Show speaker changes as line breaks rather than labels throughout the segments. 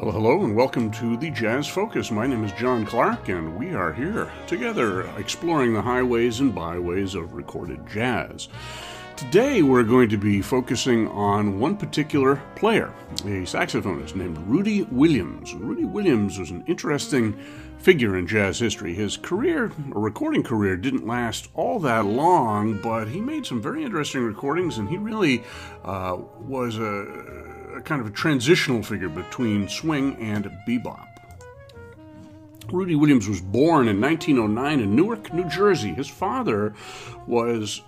Well, hello and welcome to the Jazz Focus. My name is John Clark, and we are here together exploring the highways and byways of recorded jazz. Today, we're going to be focusing on one particular player, a saxophonist named Rudy Williams. Rudy Williams was an interesting figure in jazz history. His career, a recording career, didn't last all that long, but he made some very interesting recordings, and he really uh, was a, a kind of a transitional figure between swing and bebop. Rudy Williams was born in 1909 in Newark, New Jersey. His father was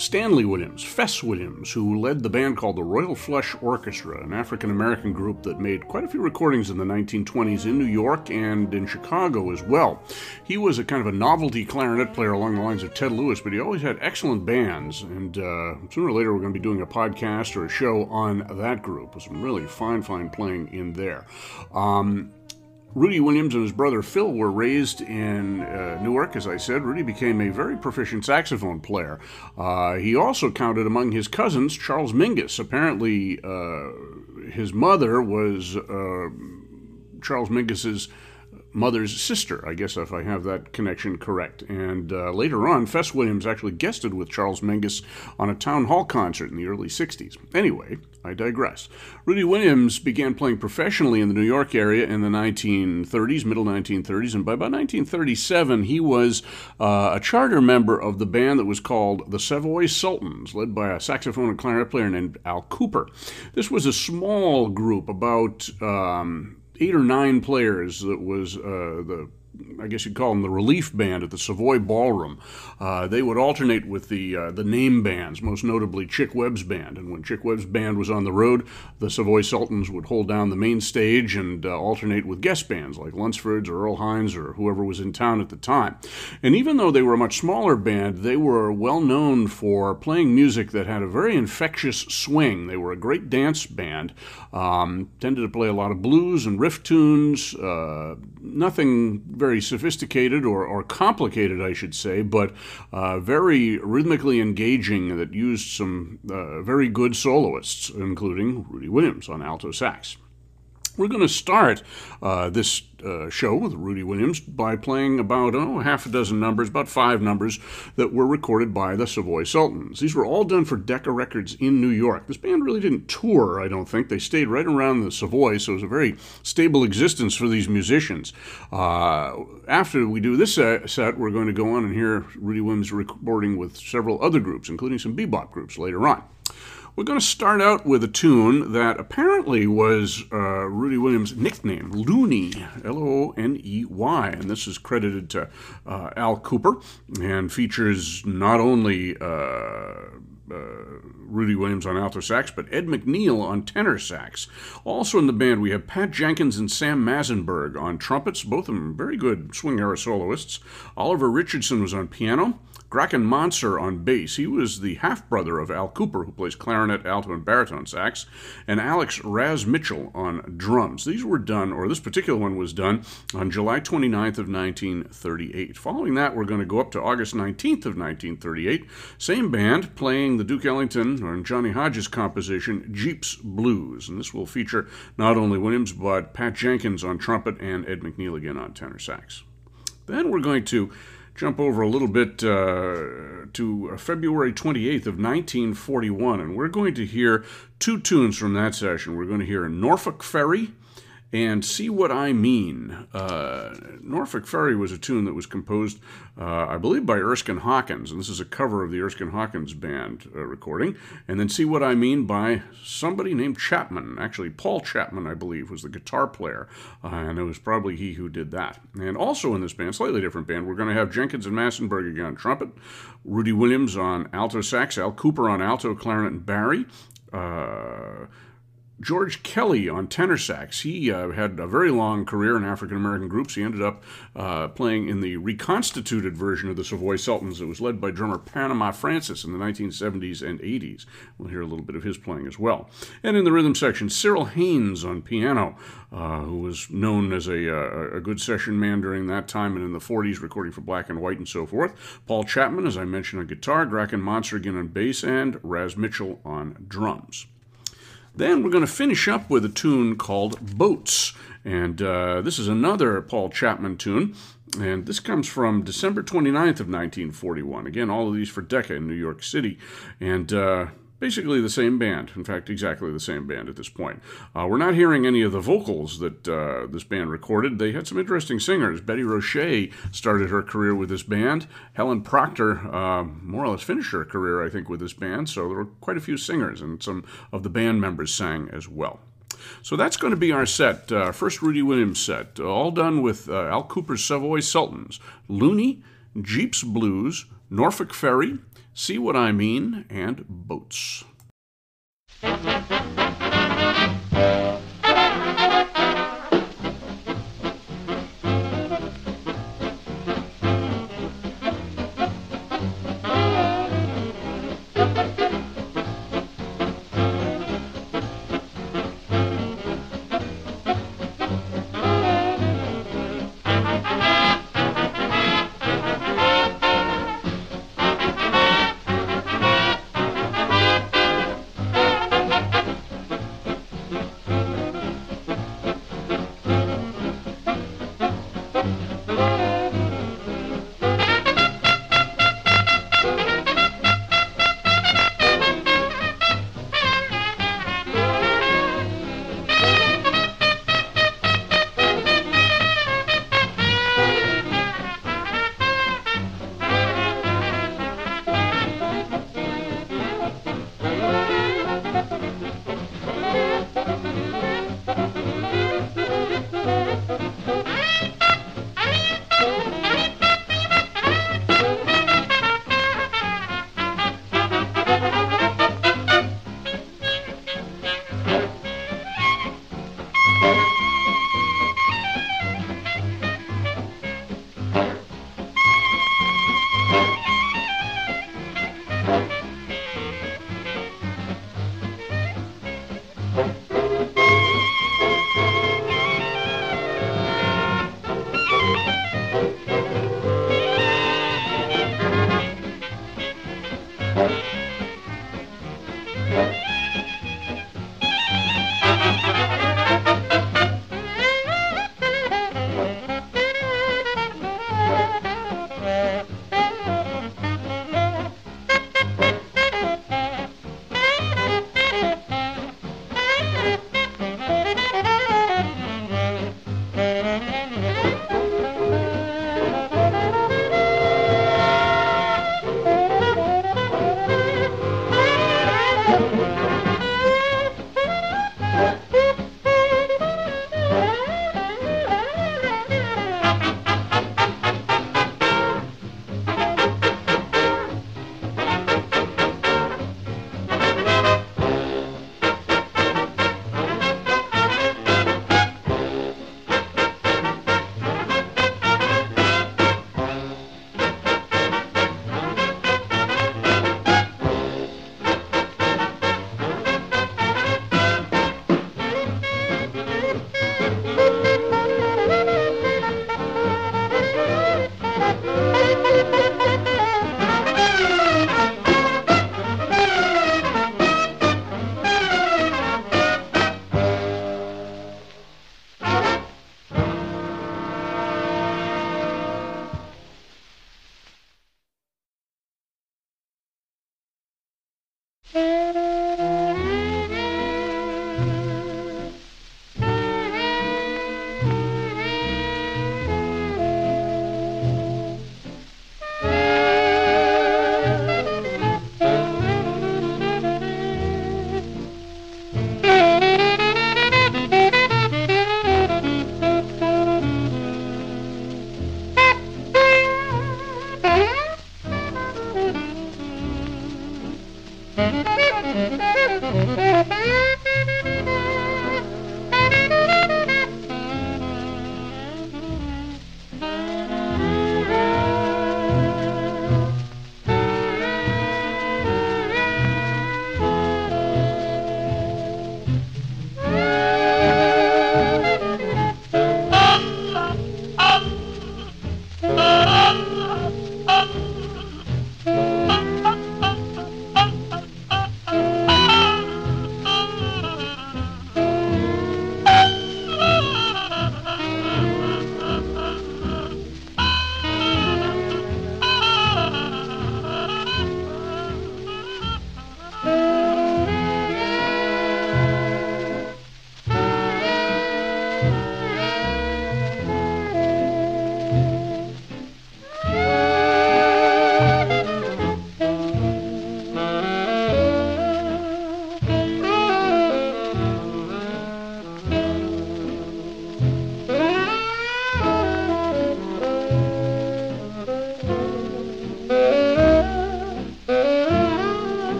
Stanley Williams, Fess Williams, who led the band called the Royal Flush Orchestra, an African American group that made quite a few recordings in the 1920s in New York and in Chicago as well. He was a kind of a novelty clarinet player along the lines of Ted Lewis, but he always had excellent bands, and uh, sooner or later we're going to be doing a podcast or a show on that group with some really fine, fine playing in there. Um, Rudy Williams and his brother Phil were raised in uh, Newark, as I said. Rudy became a very proficient saxophone player. Uh, he also counted among his cousins Charles Mingus. Apparently, uh, his mother was uh, Charles Mingus's mother's sister, I guess, if I have that connection correct. And uh, later on, Fess Williams actually guested with Charles Mingus on a town hall concert in the early 60s. Anyway, I digress. Rudy Williams began playing professionally in the New York area in the 1930s, middle 1930s, and by about 1937, he was uh, a charter member of the band that was called the Savoy Sultans, led by a saxophone and clarinet player named Al Cooper. This was a small group, about um, eight or nine players that was uh, the I guess you'd call them the relief band at the Savoy Ballroom. Uh, they would alternate with the uh, the name bands, most notably Chick Webb's band. And when Chick Webb's band was on the road, the Savoy Sultans would hold down the main stage and uh, alternate with guest bands like Lunceford's or Earl Hines or whoever was in town at the time. And even though they were a much smaller band, they were well known for playing music that had a very infectious swing. They were a great dance band, um, tended to play a lot of blues and riff tunes, uh, nothing very sophisticated or, or complicated, I should say, but uh, very rhythmically engaging that used some uh, very good soloists, including Rudy Williams on alto sax. We're going to start uh, this uh, show with Rudy Williams by playing about oh, half a dozen numbers, about five numbers that were recorded by the Savoy Sultans. These were all done for Decca Records in New York. This band really didn't tour, I don't think. They stayed right around the Savoy, so it was a very stable existence for these musicians. Uh, after we do this set, we're going to go on and hear Rudy Williams recording with several other groups, including some bebop groups later on. We're going to start out with a tune that apparently was uh, Rudy Williams' nickname, Looney, L O N E Y. And this is credited to uh, Al Cooper and features not only. Uh, uh, Rudy Williams on alto sax, but Ed McNeil on tenor sax. Also in the band, we have Pat Jenkins and Sam Massenberg on trumpets, both of them very good swing era soloists. Oliver Richardson was on piano. Grachan Moncur on bass. He was the half brother of Al Cooper, who plays clarinet, alto, and baritone sax, and Alex Razz Mitchell on drums. These were done, or this particular one was done, on July 29th of 1938. Following that, we're going to go up to August 19th of 1938. Same band playing the Duke Ellington or Johnny Hodges composition, Jeeps Blues. And this will feature not only Williams, but Pat Jenkins on trumpet and Ed McNeil again on tenor sax. Then we're going to jump over a little bit uh, to February 28th of 1941, and we're going to hear two tunes from that session. We're going to hear Norfolk Ferry and See What I Mean. Uh, Norfolk Ferry was a tune that was composed, uh, I believe, by Erskine Hawkins, and this is a cover of the Erskine Hawkins band uh, recording. And then See What I Mean by somebody named Chapman. Actually, Paul Chapman, I believe, was the guitar player, uh, and it was probably he who did that. And also in this band, slightly different band, we're going to have Jenkins and Massenberg again on trumpet, Rudy Williams on alto sax, Al Cooper on alto, clarinet, and bari. George Kelly on tenor sax. He uh, had a very long career in African American groups. He ended up uh, playing in the reconstituted version of the Savoy Sultans. It was led by drummer Panama Francis in the 1970s and 80s. We'll hear a little bit of his playing as well. And in the rhythm section, Cyril Haynes on piano, uh, who was known as a, uh, a, good session man during that time and in the 40s, recording for Black and White and so forth. Paul Chapman, as I mentioned, on guitar, Grachan Moncur again on bass, and Razz Mitchell on drums. Then we're going to finish up with a tune called Boats. And uh, this is another Paul Chapman tune. And this comes from December 29th of 1941. Again, all of these for Decca in New York City. And uh, basically the same band. In fact, exactly the same band at this point. Uh, we're not hearing any of the vocals that uh, this band recorded. They had some interesting singers. Betty Roche started her career with this band. Helen Proctor uh, more or less finished her career, I think, with this band. So there were quite a few singers, and some of the band members sang as well. So that's going to be our set, uh, first Rudy Williams set, all done with uh, Al Cooper's Savoy Sultans, Looney, Jeeps Blues, Norfolk Ferry, See What I Mean, and Boats.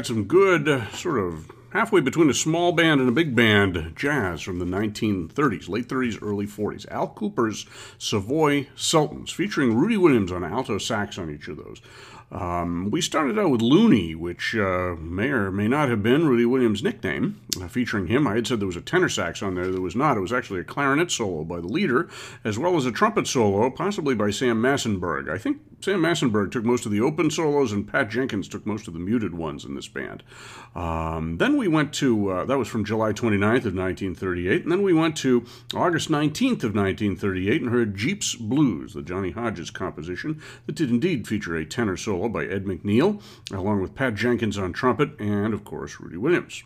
Had some good sort of halfway between a small band and a big band jazz from the 1930s, late 30s, early 40s. Al Cooper's Savoy Sultans, featuring Rudy Williams on alto sax on each of those. Um, we started out with Looney, which uh, may or may not have been Rudy Williams' nickname. Uh, featuring him, I had said there was a tenor sax on there. There was not. It was actually a clarinet solo by the leader, as well as a trumpet solo, possibly by Sam Massenberg. I think Sam Massenberg took most of the open solos, and Pat Jenkins took most of the muted ones in this band. Um, then we went to, uh, that was from July 29th of 1938, and then we went to August 19th of 1938 and heard Jeep's Blues, the Johnny Hodges composition that did indeed feature a tenor solo by Ed McNeil, along with Pat Jenkins on trumpet, and of course Rudy Williams.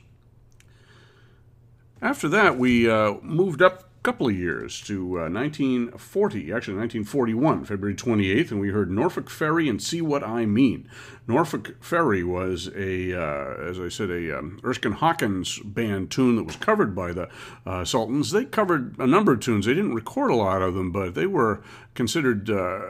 After that, we uh, moved up couple of years to uh, 1940, actually 1941, February 28th, and we heard Norfolk Ferry and See What I Mean. Norfolk Ferry was a, uh, as I said, a um, Erskine Hawkins band tune that was covered by the uh, Sultans. They covered a number of tunes. They didn't record a lot of them, but they were considered uh,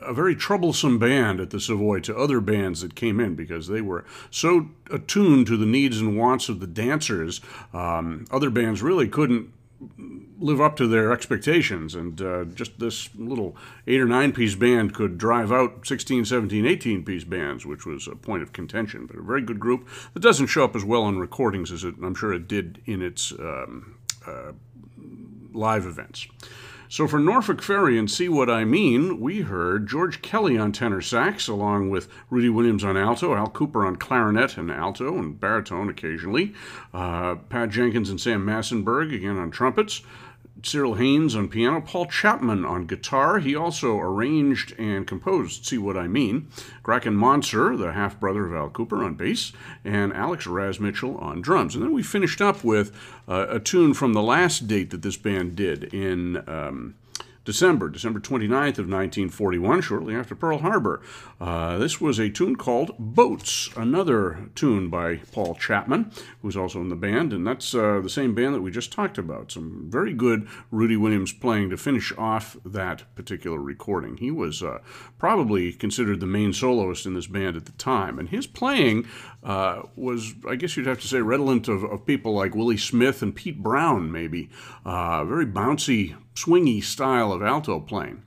a very troublesome band at the Savoy to other bands that came in because they were so attuned to the needs and wants of the dancers. Um, other bands really couldn't live up to their expectations. And uh, just this little eight or nine piece band could drive out 16, 17, 18 piece bands, which was a point of contention. But a very good group that doesn't show up as well on recordings as it, I'm sure it did in its um, uh, live events. So for Norfolk Ferry and See What I Mean, we heard George Kelly on tenor sax, along with Rudy Williams on alto, Al Cooper on clarinet and alto and baritone occasionally, uh, Pat Jenkins and Sam Massenberg again on trumpets, Cyril Haynes on piano, Paul Chapman on guitar. He also arranged and composed See What I Mean. Grachan Moncur, the half brother of Al Cooper, on bass, and Alex Razz Mitchell on drums. And then we finished up with uh, a tune from the last date that this band did in. Um, December, December 29th of 1941, shortly after Pearl Harbor. Uh, this was a tune called Boats, another tune by Paul Chapman, who's also in the band, and that's uh, the same band that we just talked about. Some very good Rudy Williams playing to finish off that particular recording. He was uh, probably considered the main soloist in this band at the time, and his playing uh, was, I guess you'd have to say, redolent of, of people like Willie Smith and Pete Brown, maybe. Uh, very bouncy, swingy style of alto playing.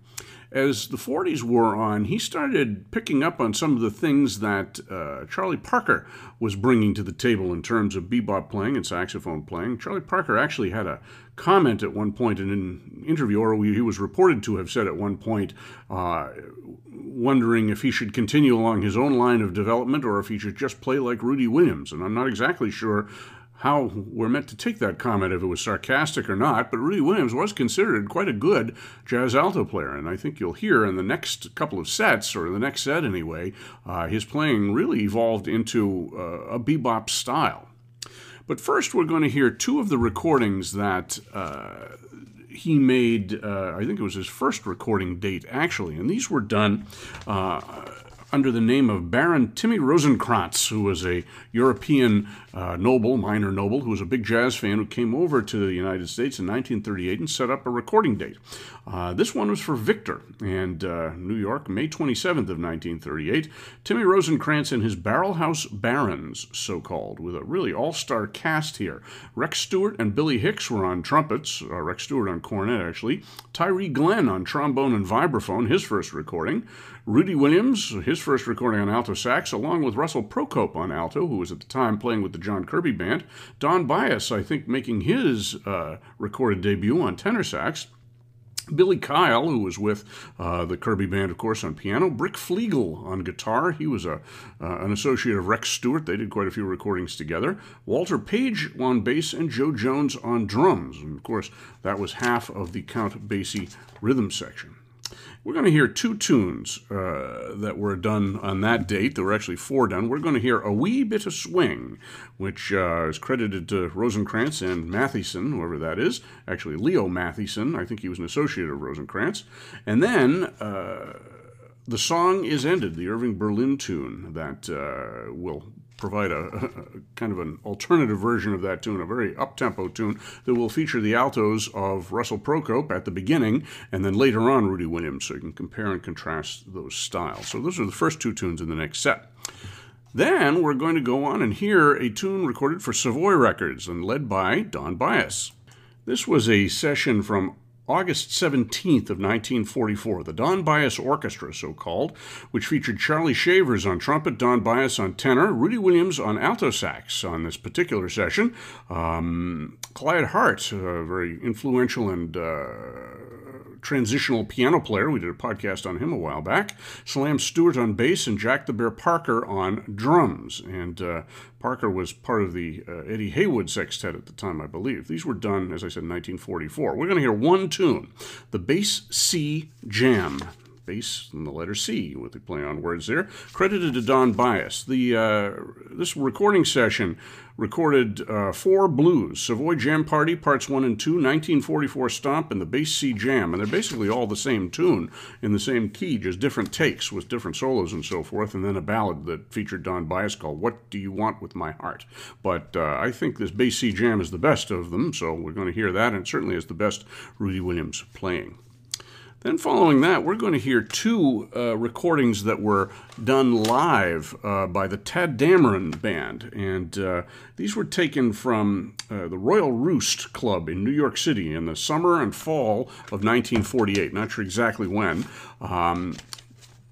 As the 40s wore on, he started picking up on some of the things that uh, Charlie Parker was bringing to the table in terms of bebop playing and saxophone playing. Charlie Parker actually had a comment at one point in an interview, or he was reported to have said at one point, uh, wondering if he should continue along his own line of development or if he should just play like Rudy Williams. And I'm not exactly sure how we're meant to take that comment, if it was sarcastic or not, but Rudy Williams was considered quite a good jazz alto player, and I think you'll hear in the next couple of sets, or the next set anyway, uh, his playing really evolved into uh, a bebop style. But first, we're going to hear two of the recordings that uh, he made, uh, I think it was his first recording date, actually, and these were done uh, under the name of Baron Timmy Rosenkrantz, who was a European uh, noble, minor noble, who was a big jazz fan, who came over to the United States in 1938 and set up a recording date. Uh, this one was for Victor and uh, New York, May 27th of 1938. Timmy Rosenkrantz and his Barrel House Barons, so called, with a really all-star cast here. Rex Stewart and Billy Hicks were on trumpets, uh, Rex Stewart on cornet actually. Tyree Glenn on trombone and vibraphone, his first recording. Rudy Williams, his first recording on alto sax, along with Russell Procope on alto, who was at the time playing with the John Kirby Band. Don Byas, I think, making his uh, recorded debut on tenor sax. Billy Kyle, who was with uh, the Kirby Band, of course, on piano. Brick Fleagle on guitar. He was a, uh, an associate of Rex Stewart. They did quite a few recordings together. Walter Page on bass and Jo Jones on drums. And of course, that was half of the Count Basie rhythm section. We're going to hear two tunes uh, that were done on that date. There were actually four done. We're going to hear A Wee Bit of Swing, which uh, is credited to Rosenkrantz and Mathiesen, whoever that is. Actually, Leo Mathiesen. I think he was an associate of Rosenkrantz. And then. Uh, the song is ended, the Irving Berlin tune that uh, will provide a, a, kind of an alternative version of that tune, a very up-tempo tune that will feature the altos of Russell Procope at the beginning, and then later on Rudy Williams, so you can compare and contrast those styles. So those are the first two tunes in the next set. Then we're going to go on and hear a tune recorded for Savoy Records and led by Don Byas. This was a session from August 17th of 1944, the Don Byas Orchestra, so called, which featured Charlie Shavers on trumpet, Don Byas on tenor, Rudy Williams on alto sax on this particular session, um, Clyde Hart, a very influential and uh, transitional piano player. We did a podcast on him a while back. Slam Stewart on bass and Jack the Bear Parker on drums. And uh, Parker was part of the uh, Eddie Heywood Sextet at the time, I believe. These were done, as I said, in 1944. We're going to hear one tune, the Bass C Jam bass and the letter C with the play on words there. Credited to Don Byas. The uh, this recording session recorded uh, four blues: Savoy Jam Party Parts One and Two, 1944 Stomp, and the Bass C Jam, and they're basically all the same tune in the same key, just different takes with different solos and so forth. And then a ballad that featured Don Byas called "What Do You Want with My Heart." But uh, I think this Bass C Jam is the best of them, so we're going to hear that, and certainly is the best Rudy Williams playing. Then, following that, we're going to hear two uh, recordings that were done live uh, by the Tadd Dameron Band. And uh, these were taken from uh, the Royal Roost Club in New York City in the summer and fall of 1948. Not sure exactly when. Um,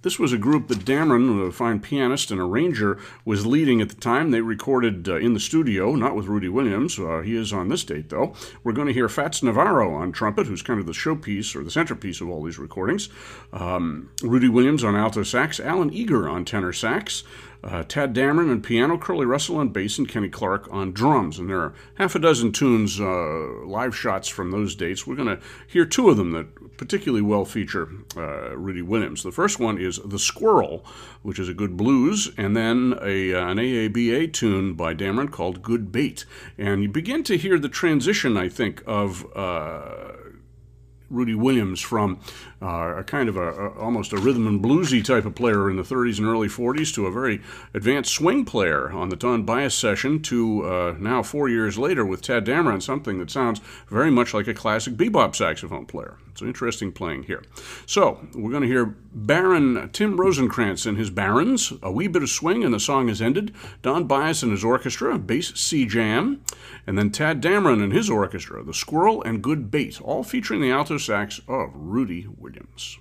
this was a group that Dameron, a fine pianist and arranger, was leading at the time. They recorded uh, in the studio, not with Rudy Williams. Uh, he is on this date, though. We're going to hear Fats Navarro on trumpet, who's kind of the showpiece or the centerpiece of all these recordings. Um, Rudy Williams on alto sax, Allen Eager on tenor sax, uh, Tadd Dameron on piano, Curly Russell on bass, and Kenny Clarke on drums. And there are half a dozen tunes, uh, live shots from those dates. We're going to hear two of them that particularly well feature uh, Rudy Williams. The first one is The Squirrel, which is a good blues, and then a, uh, an AABA tune by Dameron called Good Bait. And you begin to hear the transition, I think, of uh, Rudy Williams from uh, a kind of a, a, almost a rhythm and bluesy type of player in the 30s and early 40s to a very advanced swing player on the Don Byas session to uh, now four years later with Tadd Dameron, something that sounds very much like a classic bebop saxophone player. It's interesting playing here. So we're going to hear Baron Tim Rosenkrantz and his Barons, a wee bit of swing, and the song is ended. Don Byas and his orchestra, bass C jam, and then Tadd Dameron and his orchestra, the Squirrel and Good Bait, all featuring the alto sax of Rudy. Williams.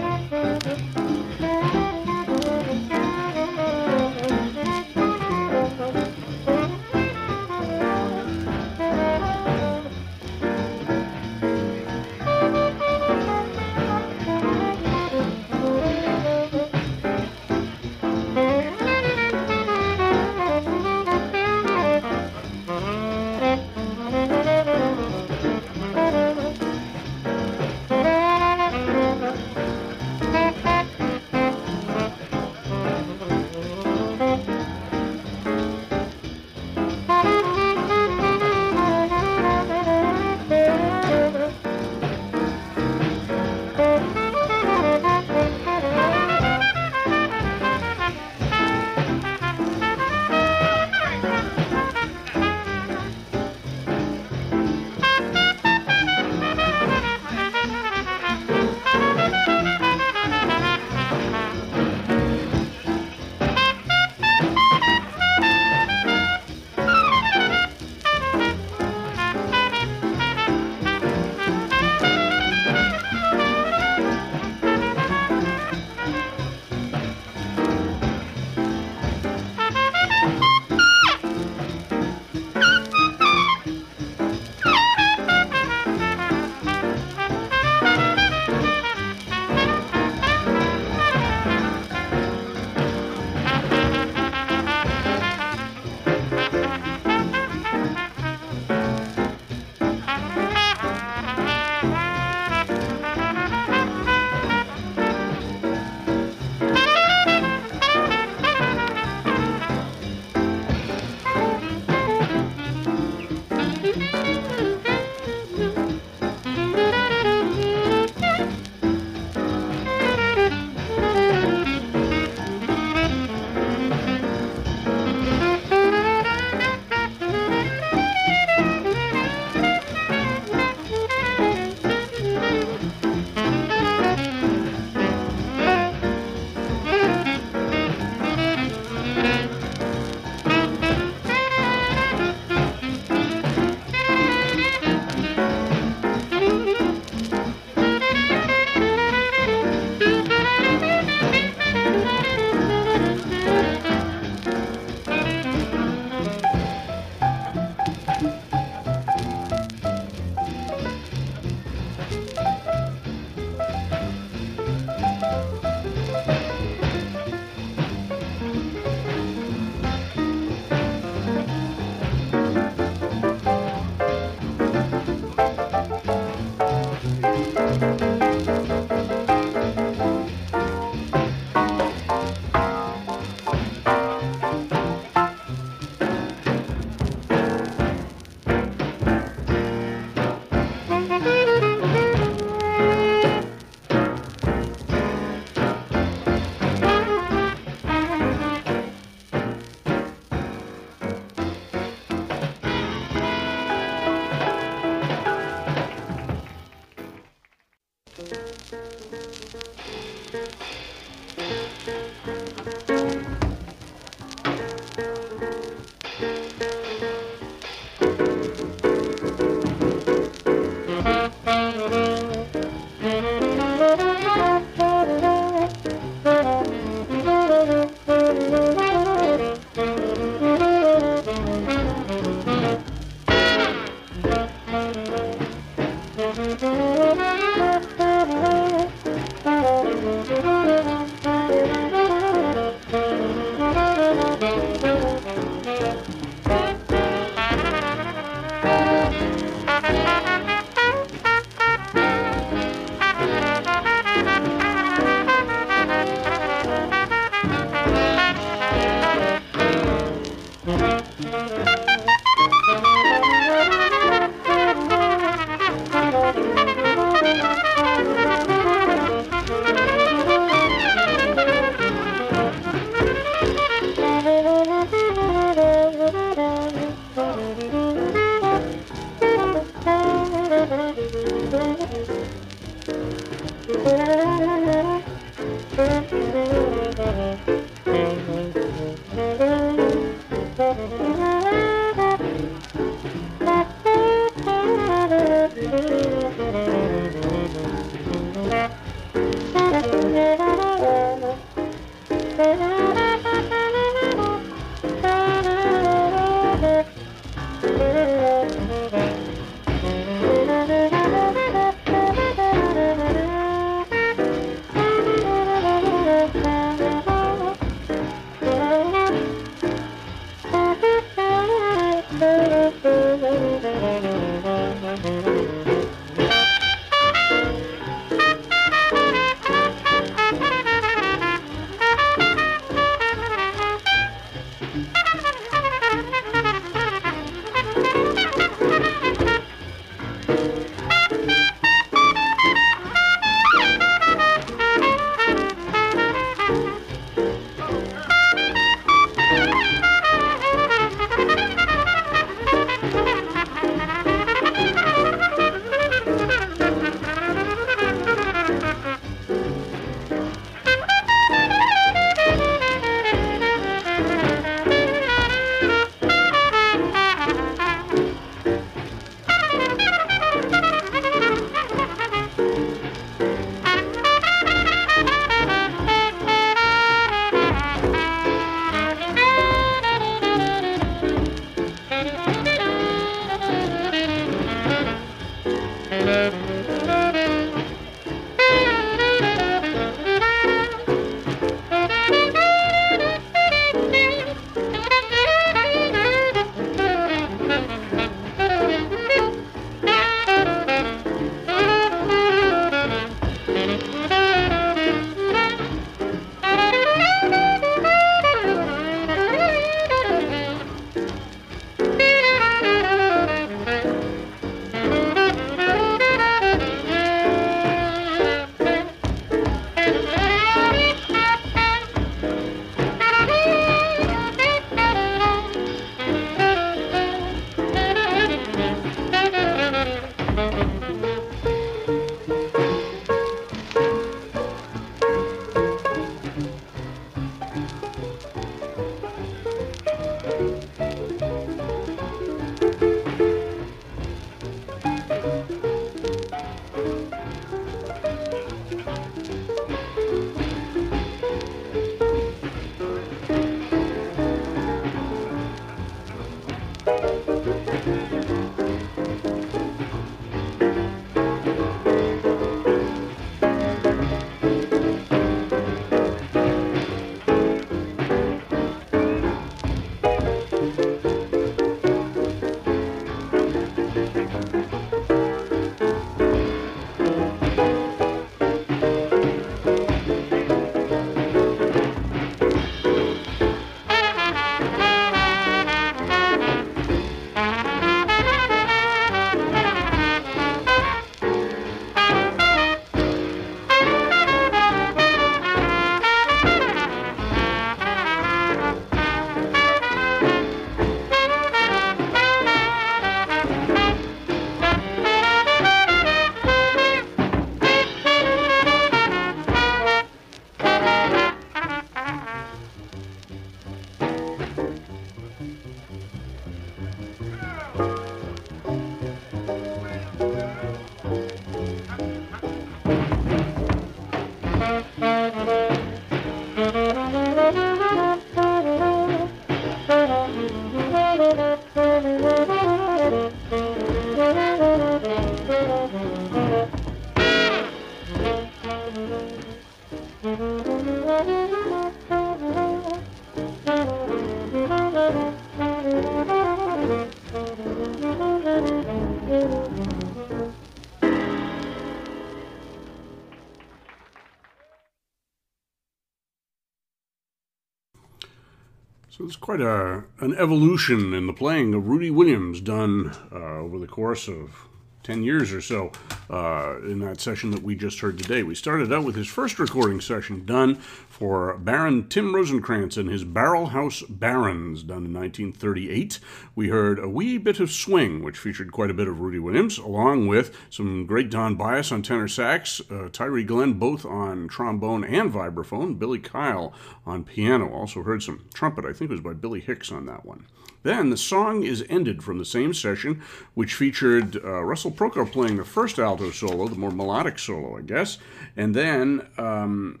Quite a an evolution in the playing of Rudy Williams done uh, over the course of 10 years or so uh, in that session that we just heard today. We started out with his first recording session done for Baron Tim Rosenkrantz and his Barrel House Barons done in 1938. We heard A Wee Bit of Swing, which featured quite a bit of Rudy Williams, along with some great Don Byas on tenor sax, uh, Tyree Glenn both on trombone and vibraphone, Billy Kyle on piano. Also heard some trumpet, I think it was by Billy Hicks on that one. Then the song is ended from the same session, which featured uh, Russell Procope playing the first alto solo, the more melodic solo, I guess. And then um,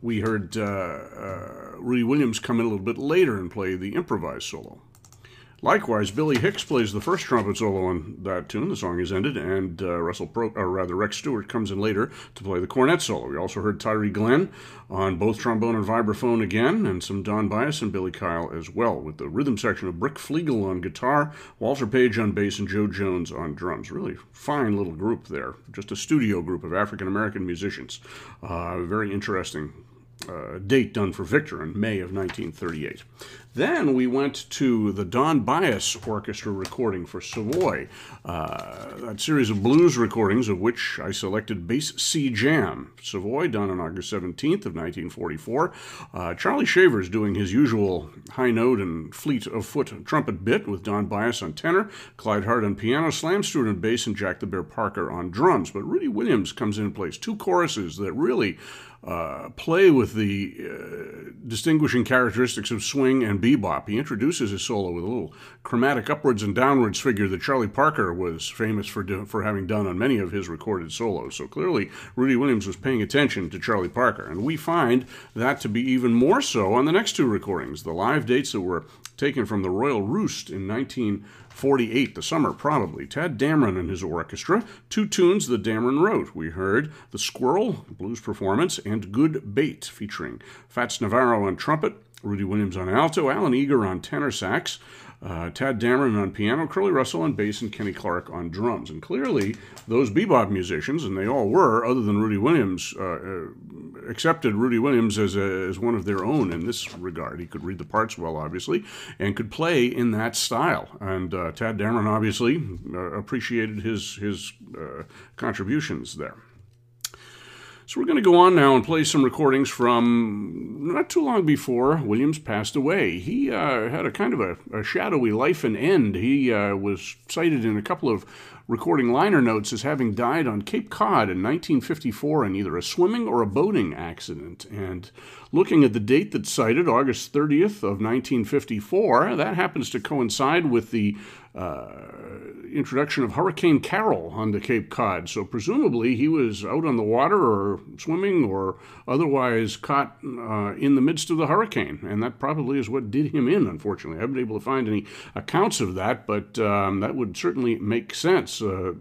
we heard uh, uh, Rudy Williams come in a little bit later and play the improvised solo. Likewise, Billy Hicks plays the first trumpet solo on that tune. The song is ended, and uh, Russell Pro, or rather Rex Stewart comes in later to play the cornet solo. We also heard Tyree Glenn on both trombone and vibraphone again, and some Don Byas and Billy Kyle as well, with the rhythm section of Brick Fleagle on guitar, Walter Page on bass, and Jo Jones on drums. Really fine little group there. Just a studio group of African American musicians. Uh, very interesting uh, date done for Victor in May of 1938. Then we went to the Don Byas Orchestra recording for Savoy, uh, that series of blues recordings of which I selected Bass C Jam. Savoy, done on August 17th of 1944. Uh, Charlie Shavers doing his usual high note and fleet of foot trumpet bit with Don Byas on tenor, Clyde Hart on piano, Slam Stewart on bass, and Jack the Bear Parker on drums. But Rudy Williams comes in and plays two choruses that really uh, play with the uh, distinguishing characteristics of swing and bebop. He introduces his solo with a little chromatic upwards and downwards figure that Charlie Parker was famous for do, for having done on many of his recorded solos. So clearly, Rudy Williams was paying attention to Charlie Parker, and we find that to be even more so on the next two recordings, the live dates that were taken from the Royal Roost in 19. 48, the summer probably. Tadd Dameron and his orchestra, two tunes that Dameron wrote. We heard The Squirrel, blues performance, and Good Bait, featuring Fats Navarro on trumpet, Rudy Williams on alto, Allen Eager on tenor sax, uh, Tadd Dameron on piano, Curly Russell on bass, and Kenny Clarke on drums. And clearly, those bebop musicians, and they all were, other than Rudy Williams, uh, uh, accepted Rudy Williams as, a, as one of their own in this regard. He could read the parts well, obviously, and could play in that style. And uh, Tadd Dameron obviously uh, appreciated his, his uh, contributions there. So we're going to go on now and play some recordings from not too long before Williams passed away. He uh, had a kind of a, a, shadowy life and end. He uh, was cited in a couple of recording liner notes as having died on Cape Cod in 1954 in either a swimming or a boating accident. And looking at the date that's cited, August 30th of 1954, that happens to coincide with the introduction of Hurricane Carol onto Cape Cod. So presumably he was out on the water or swimming or otherwise caught uh, in the midst of the hurricane, and that probably is what did him in. Unfortunately, I haven't been able to find any accounts of that, but um, that would certainly make sense. Uh,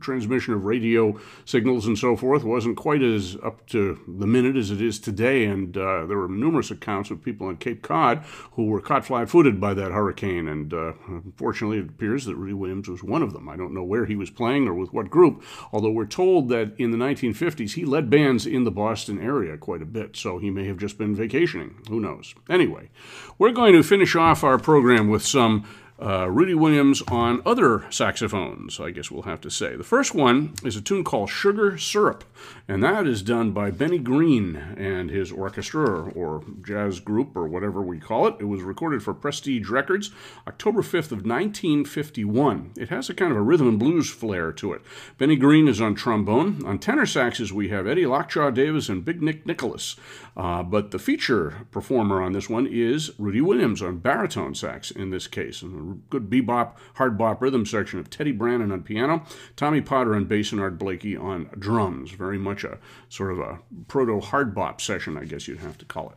transmission of radio signals and so forth wasn't quite as up to the minute as it is today. And uh, there were numerous accounts of people in Cape Cod who were caught flat footed by that hurricane. And uh, unfortunately, it appears that Rudy Williams was one of them. I don't know where he was playing or with what group, although we're told that in the 1950s he led bands in the Boston area quite a bit. So he may have just been vacationing. Who knows? Anyway, we're going to finish off our program with some uh, Rudy Williams on other saxophones, I guess we'll have to say. The first one is a tune called Sugar Syrup, and that is done by Benny Green and his orchestra or jazz group or whatever we call it. It was recorded for Prestige Records October 5th of 1951. It has a kind of a rhythm and blues flair to it. Benny Green is on trombone. On tenor saxes, we have Eddie Lockjaw Davis and Big Nick Nicholas. Uh, but the feature performer on this one is Rudy Williams on baritone sax in this case. And a good bebop, hard bop rhythm section of Teddy Brannon on piano, Tommy Potter on bass, and Art Blakey on drums. Very much a sort of a proto hard bop session, I guess you'd have to call it.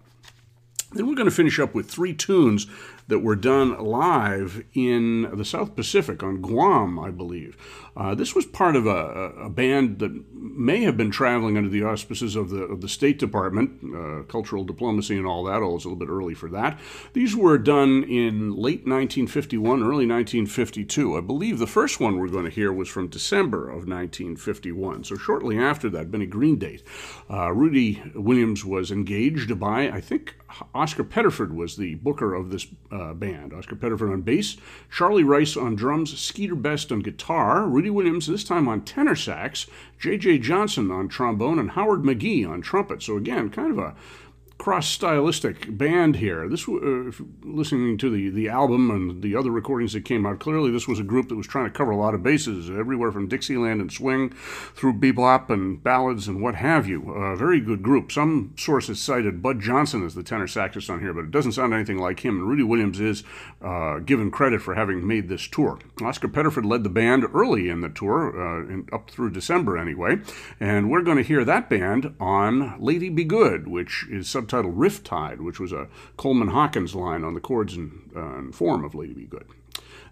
Then we're going to finish up with three tunes that were done live in the South Pacific on Guam, I believe. Uh, this was part of a, a, band that may have been traveling under the auspices of the, of the State Department, uh, cultural diplomacy and all that, although it's a little bit early for that. These were done in late 1951, early 1952. I believe the first one we're going to hear was from December of 1951. So shortly after that, Benny Green date, uh, Rudy Williams was engaged by, I think, Oscar Pettiford was the booker of this uh, band. Oscar Pettiford on bass, Charlie Rice on drums, Skeeter Best on guitar, Rudy Williams this time on tenor sax, J.J. Johnson on trombone, and Howard McGhee on trumpet. So again, kind of a cross stylistic band here. This, uh, listening to the, the album and the other recordings that came out, clearly this was a group that was trying to cover a lot of bases, everywhere from Dixieland and swing through bebop and ballads and what have you. A very good group. Some sources cited Budd Johnson as the tenor saxophone here, but it doesn't sound anything like him. And Rudy Williams is uh, given credit for having made this tour. Oscar Pettiford led the band early in the tour, uh, in, up through December anyway, and we're going to hear that band on Lady Be Good, which is sub subtitled Rifftide, which was a Coleman Hawkins line on the chords and, uh, and form of Lady Be Good.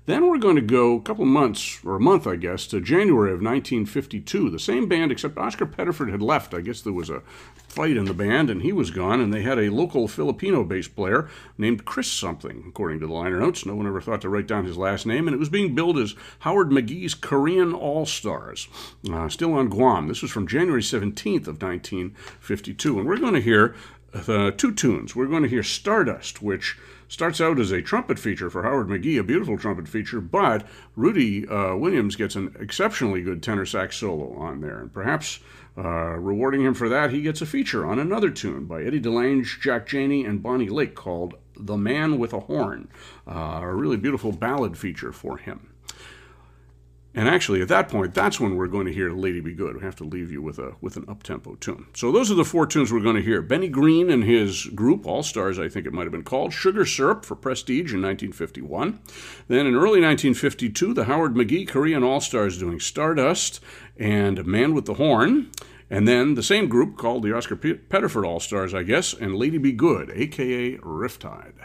Then we're going to go a couple months, or a month, I guess, to January of 1952. The same band, except Oscar Pettiford had left. I guess there was a fight in the band, and he was gone, and they had a local Filipino bass player named Chris something, according to the liner notes. No one ever thought to write down his last name, and it was being billed as Howard McGhee's Korean All Stars, uh, still on Guam. This was from January 17th of 1952, and we're going to hear uh, two tunes. We're going to hear Stardust, which starts out as a trumpet feature for Howard McGhee, a beautiful trumpet feature, but Rudy uh, Williams gets an exceptionally good tenor sax solo on there. And perhaps uh, rewarding him for that, he gets a feature on another tune by Eddie DeLange, Jack Jenney, and Bonnie Lake called The Man with a Horn, uh, a really beautiful ballad feature for him. And actually, at that point, that's when we're going to hear "Lady Be Good." We have to leave you with a with an up tempo tune. So those are the four tunes we're going to hear. Benny Green and his group, All Stars, I think it might have been called, Sugar Syrup for Prestige in 1951. Then in early 1952, the Howard McGhee Korean All Stars doing Stardust and Man with the Horn. And then the same group called the Oscar Pettiford All Stars, I guess, and Lady Be Good, aka Rifftide.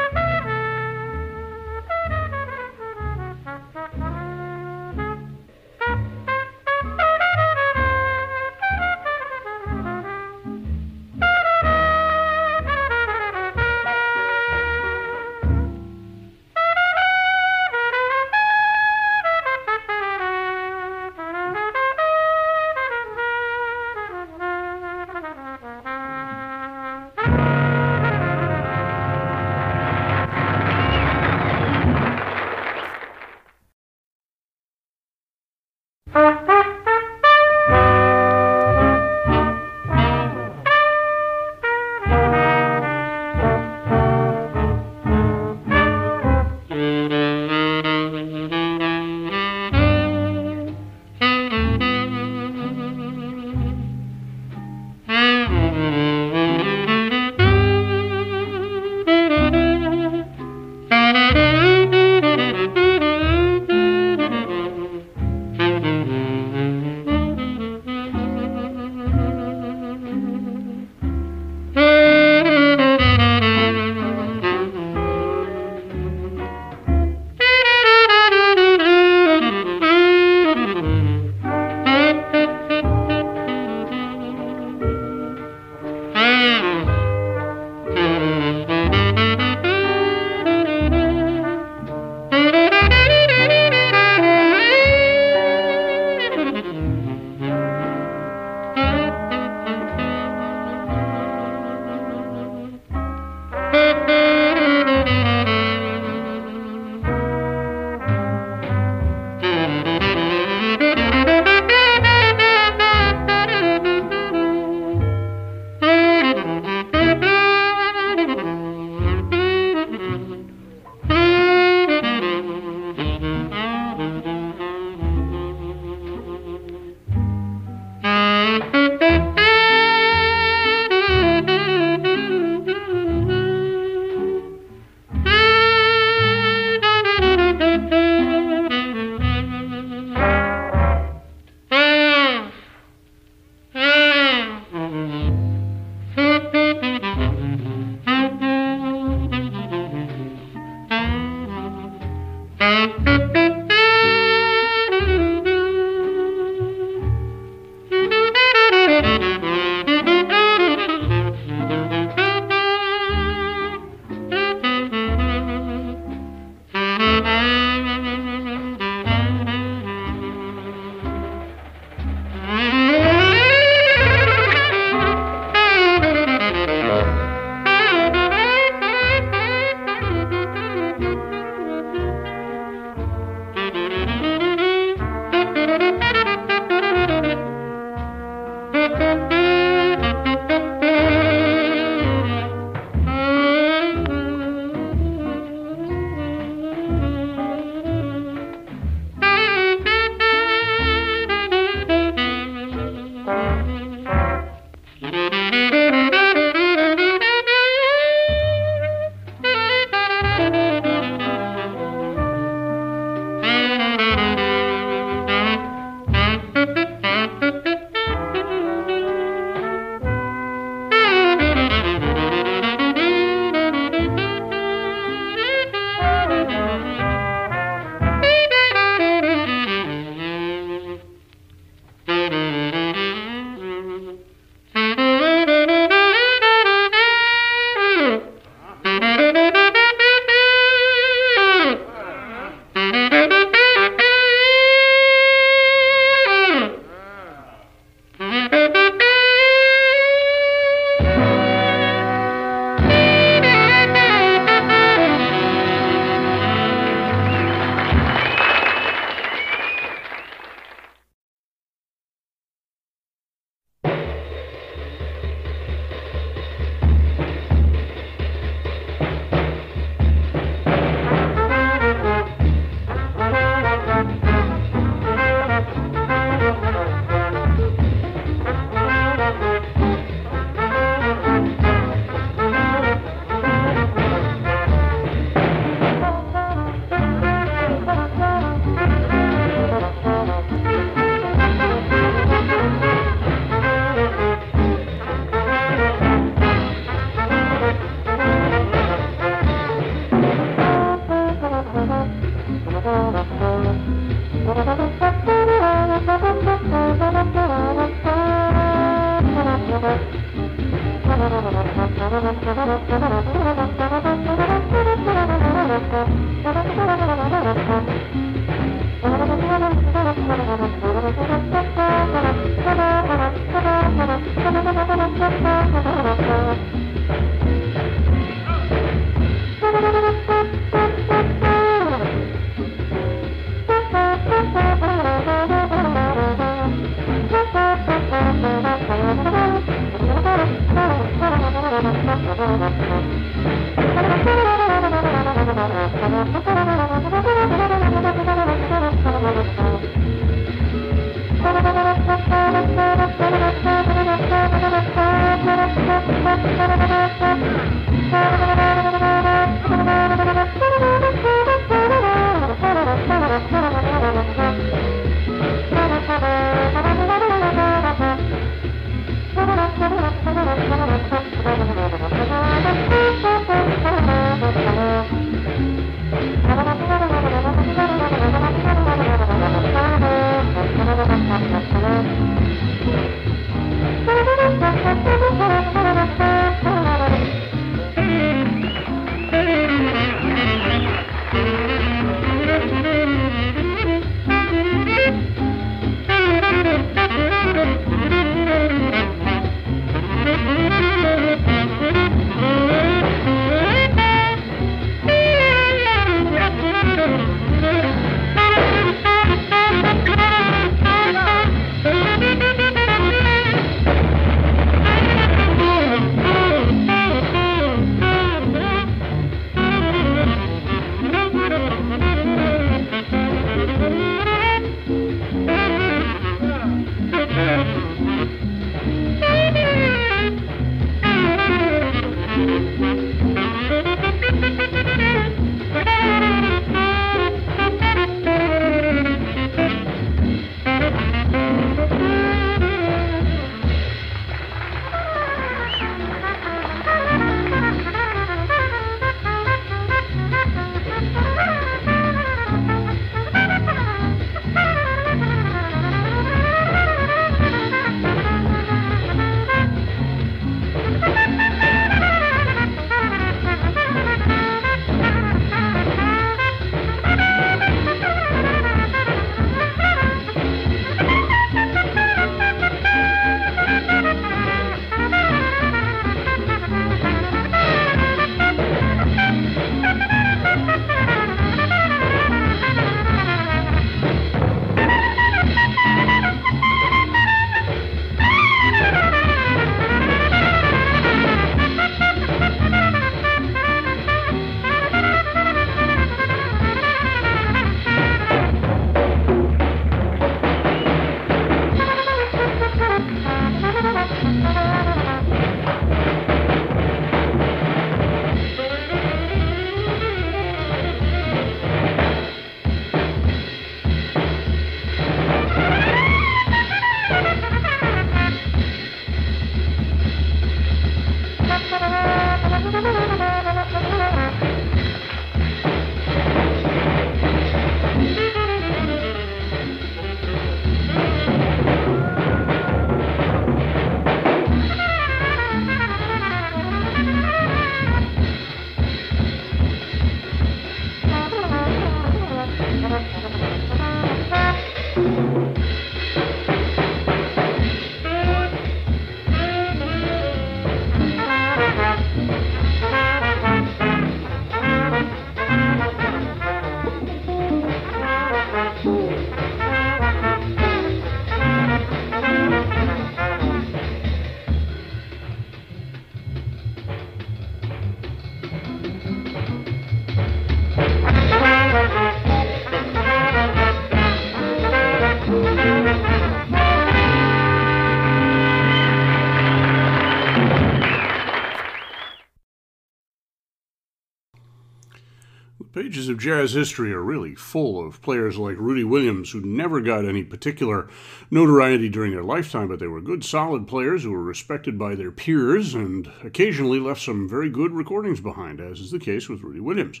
Pages of jazz history are really full of players like Rudy Williams, who never got any particular notoriety during their lifetime, but they were good, solid players who were respected by their peers and occasionally left some very good recordings behind, as is the case with Rudy Williams.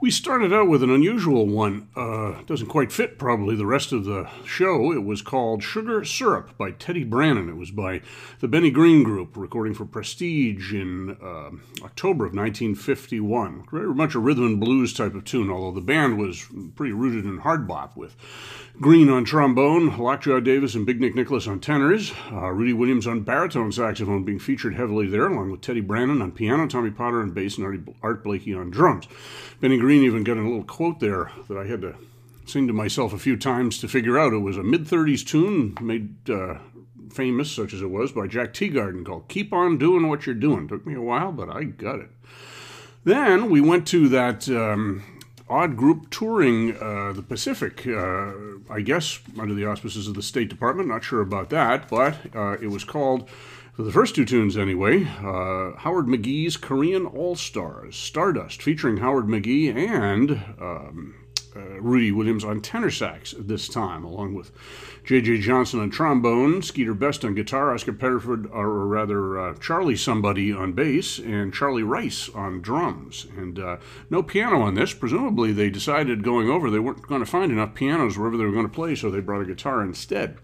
We started out with an unusual one. Uh, doesn't quite fit probably the rest of the show. It was called Sugar Syrup by Teddy Brannon. It was by the Benny Green Group, recording for Prestige in uh, October of 1951. Very much a rhythm and blues type of tune, although the band was pretty rooted in hard bop with Green on trombone, Lockjaw Davis and Big Nick Nicholas on tenors, uh, Rudy Williams on baritone saxophone being featured heavily there, along with Teddy Brannon on piano, Tommy Potter on bass, and Art Blakey on drums. Benny Green even got a little quote there that I had to sing to myself a few times to figure out. It was a mid 30s tune made uh, famous, such as it was, by Jack Teagarden called Keep On Doing What You're Doing. Took me a while, but I got it. Then we went to that um, odd group touring uh, the Pacific, uh, I guess under the auspices of the State Department. Not sure about that, but uh, it was called, for the first two tunes anyway, uh, Howard McGhee's Korean All Stars, Stardust, featuring Howard McGhee and um, uh, Rudy Williams on tenor sax this time, along with J.J. Johnson on trombone, Skeeter Best on guitar, Oscar Pettiford, or rather uh, Charlie somebody on bass, and Charlie Rice on drums. And uh, no piano on this. Presumably, they decided going over they weren't going to find enough pianos wherever they were going to play, so they brought a guitar instead.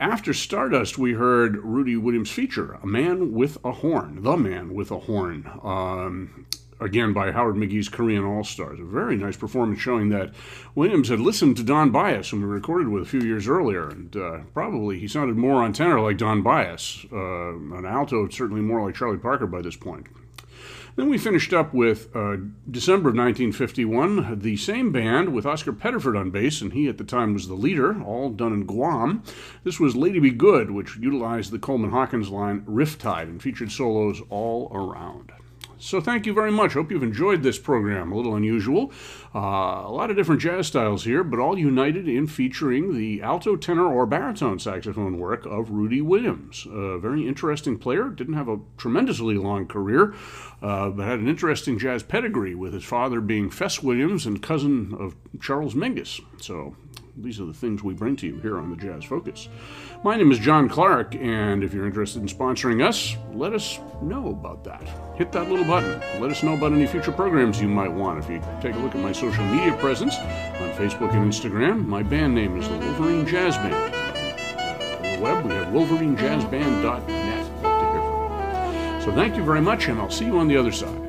After Stardust, we heard Rudy Williams feature A Man with a Horn, The Man with a Horn. Um, again by Howard McGhee's Korean All Stars. A very nice performance showing that Williams had listened to Don Byas, whom we recorded with a few years earlier, and uh, probably he sounded more on tenor like Don Byas, uh, an alto certainly more like Charlie Parker by this point. Then we finished up with uh, December of 1951, the same band with Oscar Pettiford on bass, and he at the time was the leader, all done in Guam. This was Lady Be Good, which utilized the Coleman Hawkins line Rifftide and featured solos all around. So thank you very much. Hope you've enjoyed this program. A little unusual. Uh, a lot of different jazz styles here, but all united in featuring the alto, tenor, or baritone saxophone work of Rudy Williams. A very interesting player. Didn't have a tremendously long career, uh, but had an interesting jazz pedigree with his father being Fess Williams and cousin of Charles Mingus. So these are the things we bring to you here on the Jazz Focus. My name is John Clark, and if you're interested in sponsoring us, let us know about that. Hit that little button. Let us know about any future programs you might want. If you take a look at my social media presence on Facebook and Instagram, my band name is the Wolverine Jazz Band. on the web, we have wolverinejazzband.net. So thank you very much, and I'll see you on the other side.